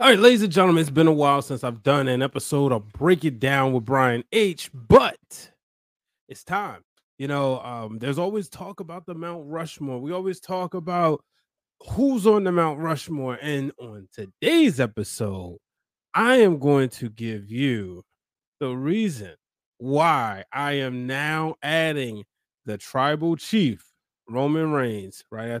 All right, ladies and gentlemen, it's been a while since I've done an episode of Break It Down with Brian H, but it's time. You know, um, there's always talk about the Mount Rushmore. We always talk about who's on the Mount Rushmore. And on today's episode, I am going to give you the reason why I am now adding the tribal chief, Roman Reigns, right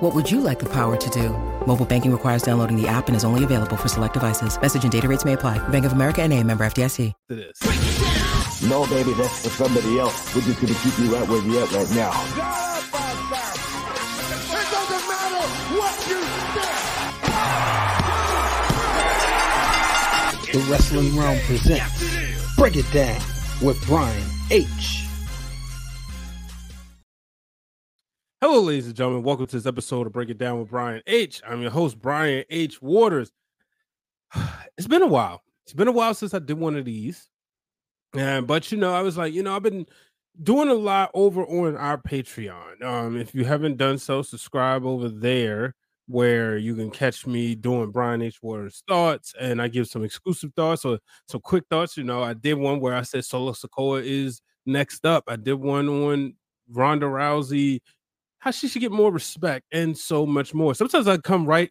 What would you like the power to do? Mobile banking requires downloading the app and is only available for select devices. Message and data rates may apply. Bank of America and a member FDIC. to this. No, baby, that's for somebody else. We're just gonna keep you right where you're at right now. It doesn't matter what you think. The Wrestling Wrealm presents Break It Down with Brian H. Ladies and gentlemen. Welcome to this episode of Break It Down with Brian H. I'm your host, Brian H. Waters. It's been a while. It's been a while since I did one of these. And but you know, I was like, you know, I've been doing a lot over on our Patreon. Um, if you haven't done so, subscribe over there where you can catch me doing Brian H. Waters thoughts, and I give some exclusive thoughts or some quick thoughts. You know, I did one where I said Solo Sikoa is next up. I did one on Ronda Rousey how she should get more respect and so much more. Sometimes I come right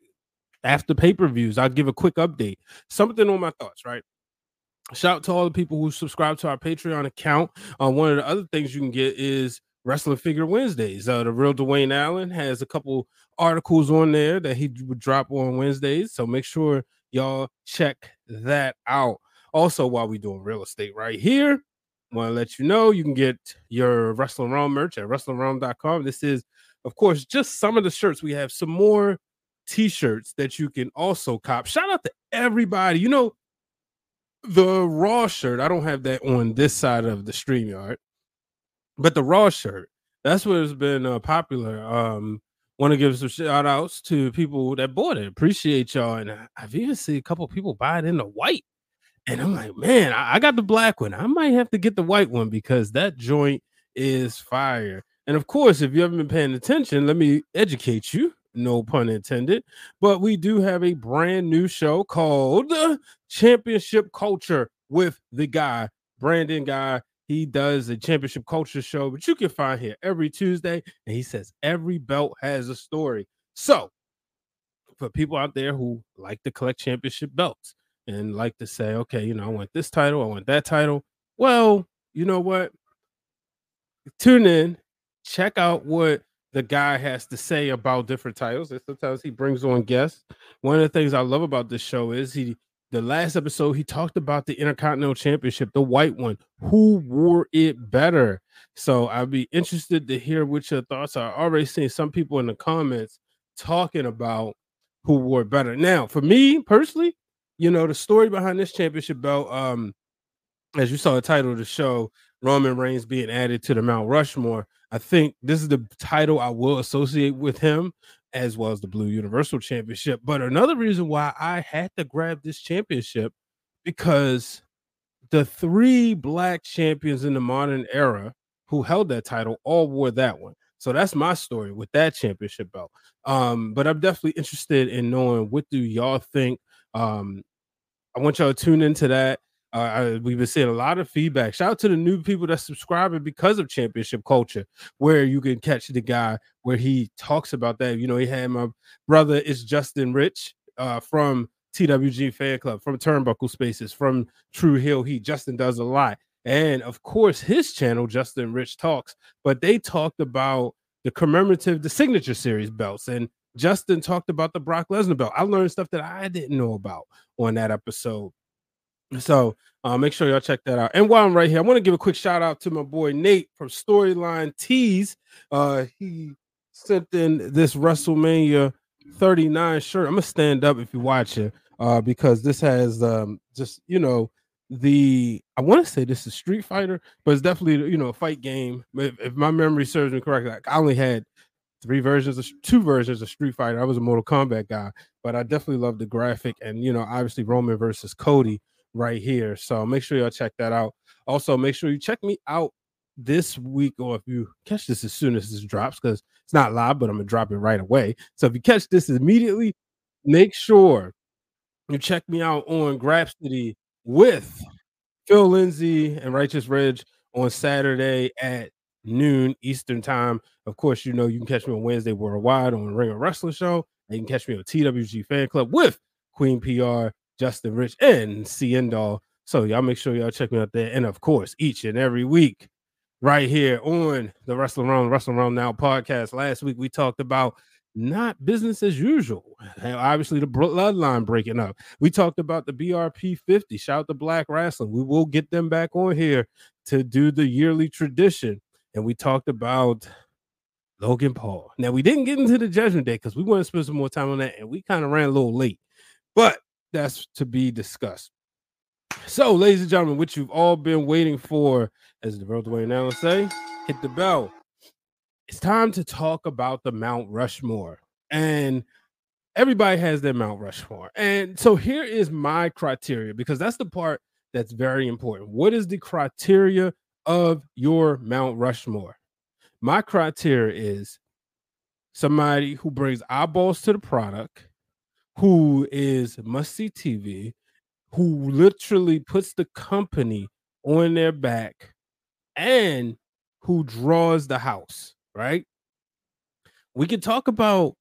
after pay per views. I'll give a quick update, something on my thoughts, right? Shout out to all the people who subscribe to our Patreon account. Uh, one of the other things you can get is Wrestling Figure Wednesdays. Uh, the real Dwayne Allen has a couple articles on there that he would drop on Wednesdays. So make sure y'all check that out. Also, while we're doing real estate right here, want to let you know you can get your Wrestling Wrealm merch at WrestlingWrealm.com. This is, of course, just some of the shirts. We have some more t-shirts that you can also cop. Shout out to everybody. You know, the raw shirt. I don't have that on this side of the stream yard, but the raw shirt. That's what has been uh, popular. Um, want to give some shout outs to people that bought it. Appreciate y'all. And I've even seen a couple people buy it in the white. And I'm like, man, I got the black one. I might have to get the white one because that joint is fire. And of course, if you haven't been paying attention, let me educate you. No pun intended. But we do have a brand new show called Championship Culture with the guy, Brandon Guy. He does a championship culture show, but you can find here every Tuesday. And he says every belt has a story. So, for people out there who like to collect championship belts and like to say, okay, you know, I want this title, I want that title. Well, you know what? Tune in, check out what the guy has to say about different titles. And sometimes he brings on guests. One of the things I love about this show is he the last episode he talked about the Intercontinental Championship, the white one. Who wore it better? So I'd be interested to hear what your thoughts are. I already seen some people in the comments talking about who wore it better. Now, for me personally, you know, the story behind this championship belt, um, as you saw the title of the show, Roman Reigns being added to the Mount Rushmore. I think this is the title I will associate with him as well as the Blue Universal Championship. But another reason why I had to grab this championship because the three black champions in the modern era who held that title all wore that one. So that's my story with that championship belt. Um, but I'm definitely interested in knowing what do y'all think. Um, I want y'all to tune into that. Uh, I, we've been seeing a lot of feedback. Shout out to the new people that subscribing because of championship culture, where you can catch the guy where he talks about that. You know, he had my brother is Justin Rich uh, from TWG Fan Club, from Turnbuckle Spaces, from True Hill Heat. Justin does a lot. and of course his channel, Justin Rich Talks. But they talked about the commemorative, the signature series belts, and Justin talked about the Brock Lesnar belt. I learned stuff that I didn't know about on that episode. So uh, make sure y'all check that out. And while I'm right here, I want to give a quick shout out to my boy Nate from Storyline Tees. Uh, he sent in this WrestleMania 39 shirt. I'm gonna stand up if you watch it, uh, because this has um just you know the I want to say this is Street Fighter, but it's definitely you know a fight game. If, if my memory serves me correctly, like I only had three versions of two versions of Street Fighter. I was a Mortal Kombat guy, but I definitely love the graphic and you know obviously Roman versus Cody right here. So make sure y'all check that out. Also, make sure you check me out this week, or if you catch this as soon as this drops, because it's not live, but I'm gonna drop it right away. So if you catch this immediately, make sure you check me out on Grapsody with Phil Lindsay and Righteous Ridge on Saturday at noon Eastern time. Of course, you know you can catch me on Wednesday worldwide on Ring of Wrestling Show. And you can catch me on TWG Fan Club with Queen PR, Justin Rich, and Ciendall. So y'all make sure y'all check me out there. And of course, each and every week, right here on the Wrestling Around Wrestling Around Now podcast. Last week we talked about not business as usual. And obviously, the bloodline breaking up. We talked about the BRP 50. Shout out to Black Wrestling. We will get them back on here to do the yearly tradition. And we talked about Logan Paul. Now, we didn't get into the judgment day because we want to spend some more time on that, and we kind of ran a little late, but that's to be discussed. So, ladies and gentlemen, what you've all been waiting for, as the World Dwayne now say, hit the bell it's time to talk about the Mount Rushmore. And everybody has their Mount Rushmore. And so here is my criteria because that's the part that's very important. What is the criteria of your Mount Rushmore? My criteria is somebody who brings eyeballs to the product, who is must see TV, who literally puts the company on their back, and who draws the house right? We can talk about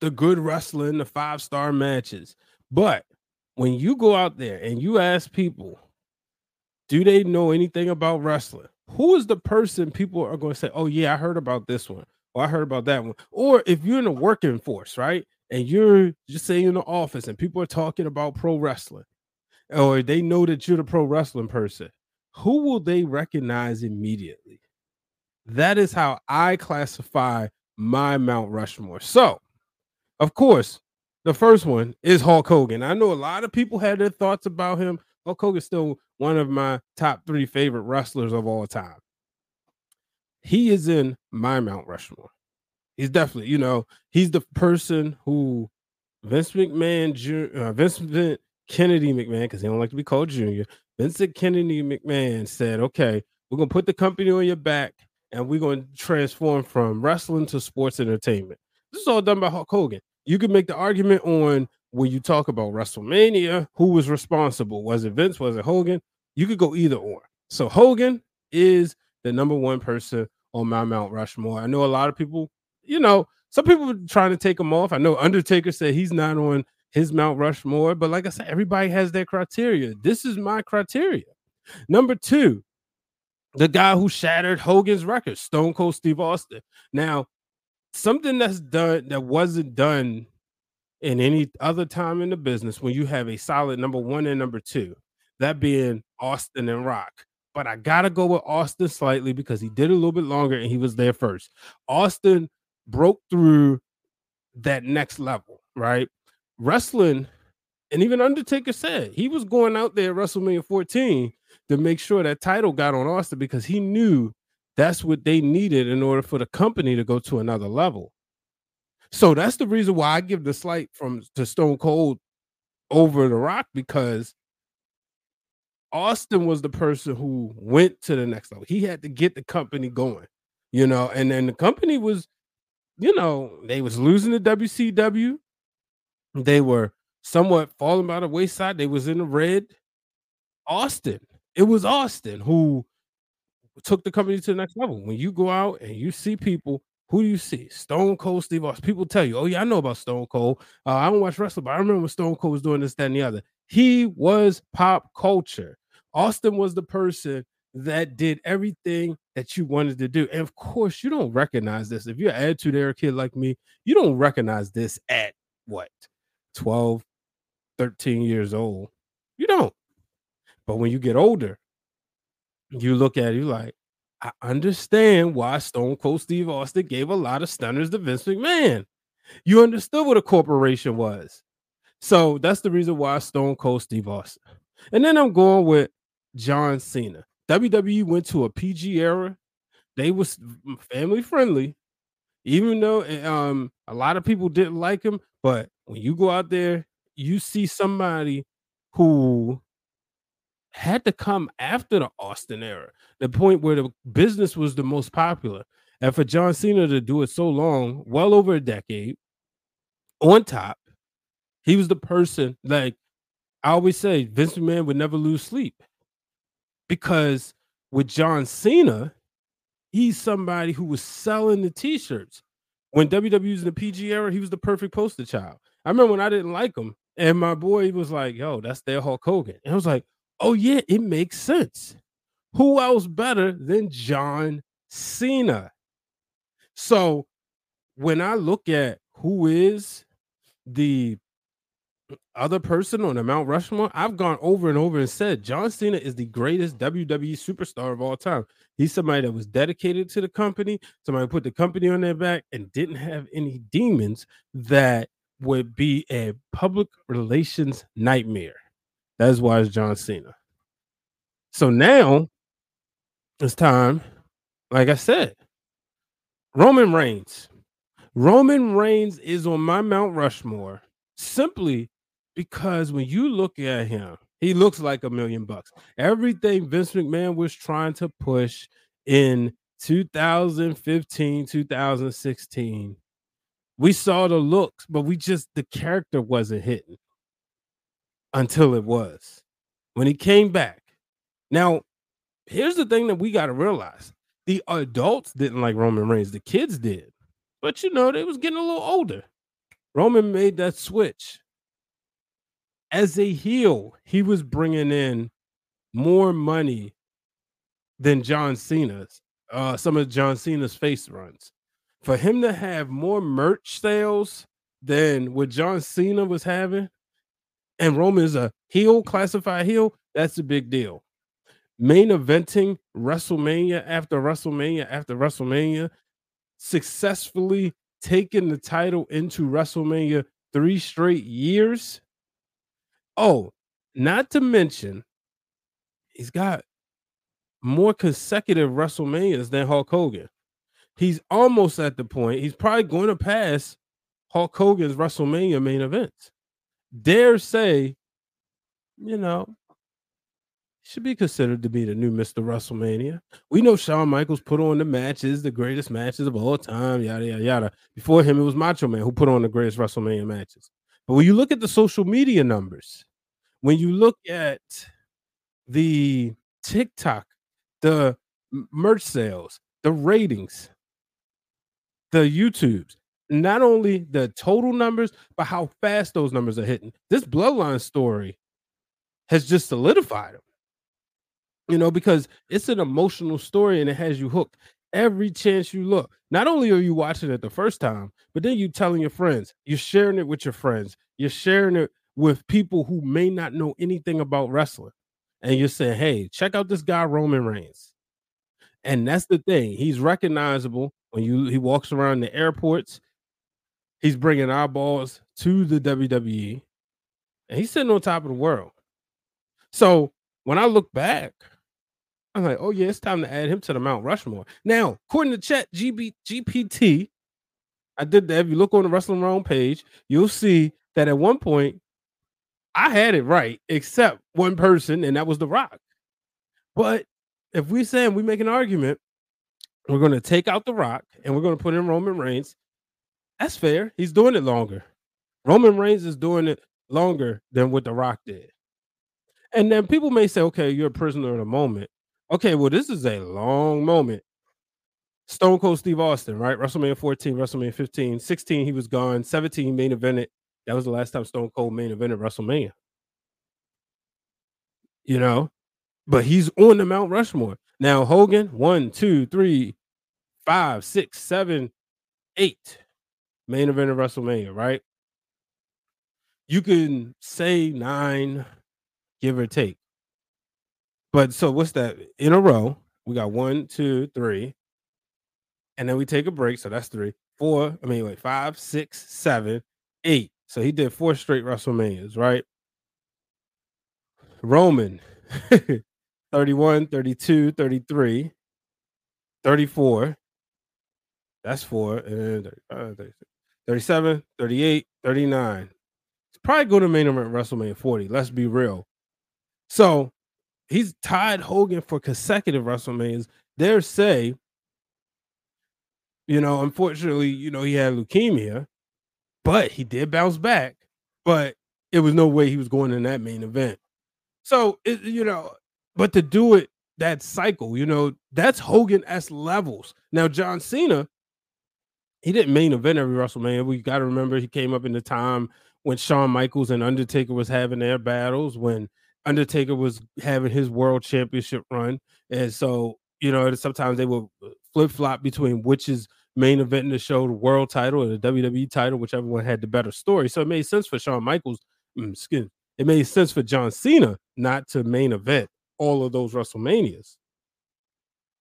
the good wrestling, the five star matches, but when you go out there and you ask people, do they know anything about wrestling? Who is the person people are going to say, oh, yeah, I heard about this one, or I heard about that one? Or if you're in the working force, right? And you're just saying in the office and people are talking about pro wrestling, or they know that you're the pro wrestling person, who will they recognize immediately? That is how I classify my Mount Rushmore. So, of course, the first one is Hulk Hogan. I know a lot of people had their thoughts about him. Hulk Hogan is still one of my top three favorite wrestlers of all time. He is in my Mount Rushmore. He's definitely, you know, he's the person who Vince McMahon, uh, Vincent Kennedy McMahon, because he don't like to be called Junior. Vincent Kennedy McMahon said, "Okay, we're gonna put the company on your back and we're to transform from wrestling to sports entertainment. This is all done by Hulk Hogan. You can make the argument on when you talk about WrestleMania, who was responsible? Was it Vince? Was it Hogan? You could go either or. So Hogan is the number one person on my Mount Rushmore. I know a lot of people, you know, some people trying to take him off. I know Undertaker said he's not on his Mount Rushmore, but like I said, everybody has their criteria. This is my criteria. Number two, the guy who shattered Hogan's record, Stone Cold Steve Austin. Now, something that's done that wasn't done in any other time in the business when you have a solid number one and number two, that being Austin and Rock. But I gotta go with Austin slightly because he did a little bit longer and he was there first. Austin broke through that next level, right? Wrestling, and even Undertaker said he was going out there at WrestleMania 14 to make sure that title got on Austin because he knew that's what they needed in order for the company to go to another level. So that's the reason why I give the slight from to Stone Cold over the Rock because Austin was the person who went to the next level. He had to get the company going, you know, and then the company was, you know, they was losing the WCW. They were somewhat falling by the wayside. They was in the red. Austin it was Austin who took the company to the next level. When you go out and you see people, who do you see? Stone Cold Steve Austin. People tell you, oh, yeah, I know about Stone Cold. Uh, I don't watch wrestling, but I remember Stone Cold was doing this, that, and the other. He was pop culture. Austin was the person that did everything that you wanted to do. And of course, you don't recognize this. If you're an attitude era kid like me, you don't recognize this at what 12, 13 years old. You don't. But when you get older, you look at it, you like, I understand why Stone Cold Steve Austin gave a lot of stunners to Vince McMahon. You understood what a corporation was. So that's the reason why Stone Cold Steve Austin. And then I'm going with John Cena. WWE went to a PG era. They was family friendly, even though eh, um a lot of people didn't like him. But when you go out there, you see somebody who had to come after the Austin era, the point where the business was the most popular. And for John Cena to do it so long, well over a decade, on top, he was the person like I always say, Vince McMahon would never lose sleep because with John Cena, he's somebody who was selling the t-shirts. When WWE was in the PG era, he was the perfect poster child. I remember when I didn't like him, and my boy was like, "Yo, that's their Hulk Hogan," and I was like, "Oh yeah, it makes sense. Who else better than John Cena?" So when I look at who is the other person on the Mount Rushmore, I've gone over and over and said John Cena is the greatest WWE superstar of all time. He's somebody that was dedicated to the company, somebody put the company on their back and didn't have any demons that would be a public relations nightmare. That's why it's John Cena. So now it's time, like I said, Roman Reigns. Roman Reigns is on my Mount Rushmore simply because when you look at him, he looks like a million bucks. Everything Vince McMahon was trying to push in 2015, 2016, we saw the looks, but we just the character wasn't hitting until it was when he came back. Now, here's the thing that we got to realize the adults didn't like Roman Reigns, the kids did, but you know, they was getting a little older. Roman made that switch as a heel, he was bringing in more money than John Cena's. Uh, some of John Cena's face runs. For him to have more merch sales than what John Cena was having, and Roman is a heel, classified heel, that's a big deal. Main eventing WrestleMania after WrestleMania after WrestleMania, successfully taking the title into WrestleMania three straight years Oh, not to mention, he's got more consecutive WrestleManias than Hulk Hogan. He's almost at the point, he's probably going to pass Hulk Hogan's WrestleMania main events. Dare say, you know, should be considered to be the new Mr. WrestleMania. We know Shawn Michaels put on the matches, the greatest matches of all time, yada yada yada. Before him, it was Macho Man who put on the greatest WrestleMania matches. But when you look at the social media numbers, when you look at the TikTok, the merch sales, the ratings, the YouTubes, not only the total numbers, but how fast those numbers are hitting. This bloodline story has just solidified them. You know, because it's an emotional story and it has you hooked every chance you look. Not only are you watching it the first time, but then you telling your friends, you're sharing it with your friends, you're sharing it with people who may not know anything about wrestling. And you're saying, hey, check out this guy, Roman Reigns. And that's the thing. He's recognizable when you he walks around the airports. He's bringing eyeballs to the WWE. And he's sitting on top of the world. So when I look back, I'm like, oh yeah, it's time to add him to the Mount Rushmore. Now, according to Chat GB, GPT, I did that. If you look on the Wrestling Wrealm page, you'll see that at one point I had it right, except one person, and that was The Rock. But if we say we make an argument, we're going to take out The Rock and we're going to put in Roman Reigns. That's fair. He's doing it longer. Roman Reigns is doing it longer than what The Rock did. And then people may say, okay, you're a prisoner of the moment. Okay, well, this is a long moment. Stone Cold Steve Austin, right? WrestleMania 14, WrestleMania 15, 16, he was gone. 17, main evented that was the last time Stone Cold main evented WrestleMania. You know, but he's on the Mount Rushmore. Now, Hogan, one, two, three, five, six, seven, eight. Main event of WrestleMania, right? You can say nine, give or take. But so what's that? In a row, we got one, two, three. And then we take a break. So that's three, four. I mean, wait, five, six, seven, eight. So he did four straight WrestleManias, right? Roman, 31, 32, 33, 34. That's four. And uh, 30, 37, 38, 39. It's probably going to main event WrestleMania 40. Let's be real. So he's tied Hogan for consecutive WrestleManias. Dare say, you know, unfortunately, you know, he had leukemia, but he did bounce back. But it was no way he was going in that main event. So it, you know, but to do it that cycle, you know, that's Hogan S levels. Now John Cena, he didn't main event every WrestleMania. We got to remember he came up in the time when Shawn Michaels and Undertaker was having their battles, when Undertaker was having his world championship run. And so, you know, sometimes they would uh, flip flop between which is main event in the show, the world title or the WWE title, whichever one had the better story. So it made sense for Shawn Michaels, mm, excuse it made sense for John Cena not to main event all of those WrestleManias.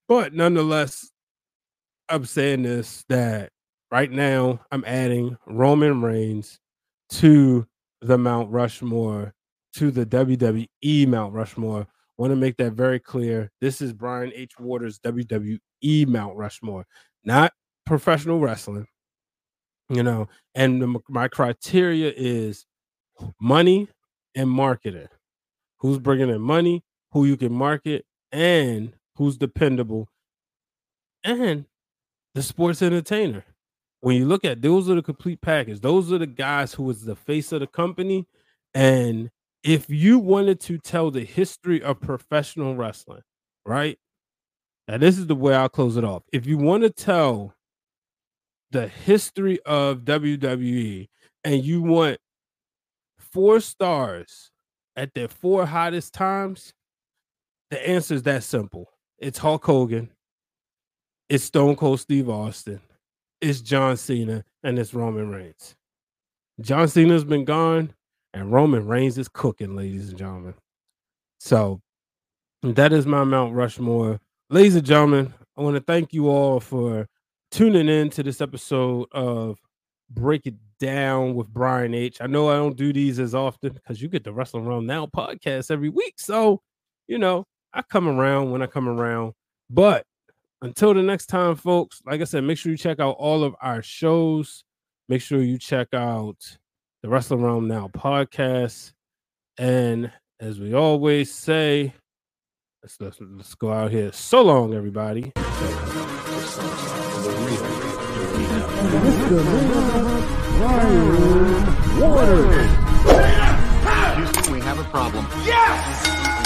But nonetheless, I'm saying this that right now I'm adding Roman Reigns to the Mount Rushmore, to the WWE Mount Rushmore. Want to make that very clear. This is Brian H. Waters' WWE Mount Rushmore, not professional wrestling. You know, and the, my criteria is money and marketing. Who's bringing in money, who you can market, and who's dependable, and the sports entertainer when you look at those are the complete package. Those are the guys who is the face of the company. And if you wanted to tell the history of professional wrestling, right? And this is the way I'll close it off. If you want to tell the history of WWE and you want four stars at their four hottest times, the answer is that simple. It's Hulk Hogan, it's Stone Cold Steve Austin, it's John Cena and it's Roman Reigns. John Cena's been gone and Roman Reigns is cooking, ladies and gentlemen. So that is my Mount Rushmore. Ladies and gentlemen, I want to thank you all for tuning in to this episode of Break It Down with Brian H. I know I don't do these as often because you get the Wrestling Around Now podcast every week. So, you know, I come around when I come around. But until the next time, folks, like I said, make sure you check out all of our shows. Make sure you check out the Wrestling Around Now podcast. And as we always say, let's, let's, let's go out here. So long, everybody. Houston, we have a problem. Yes!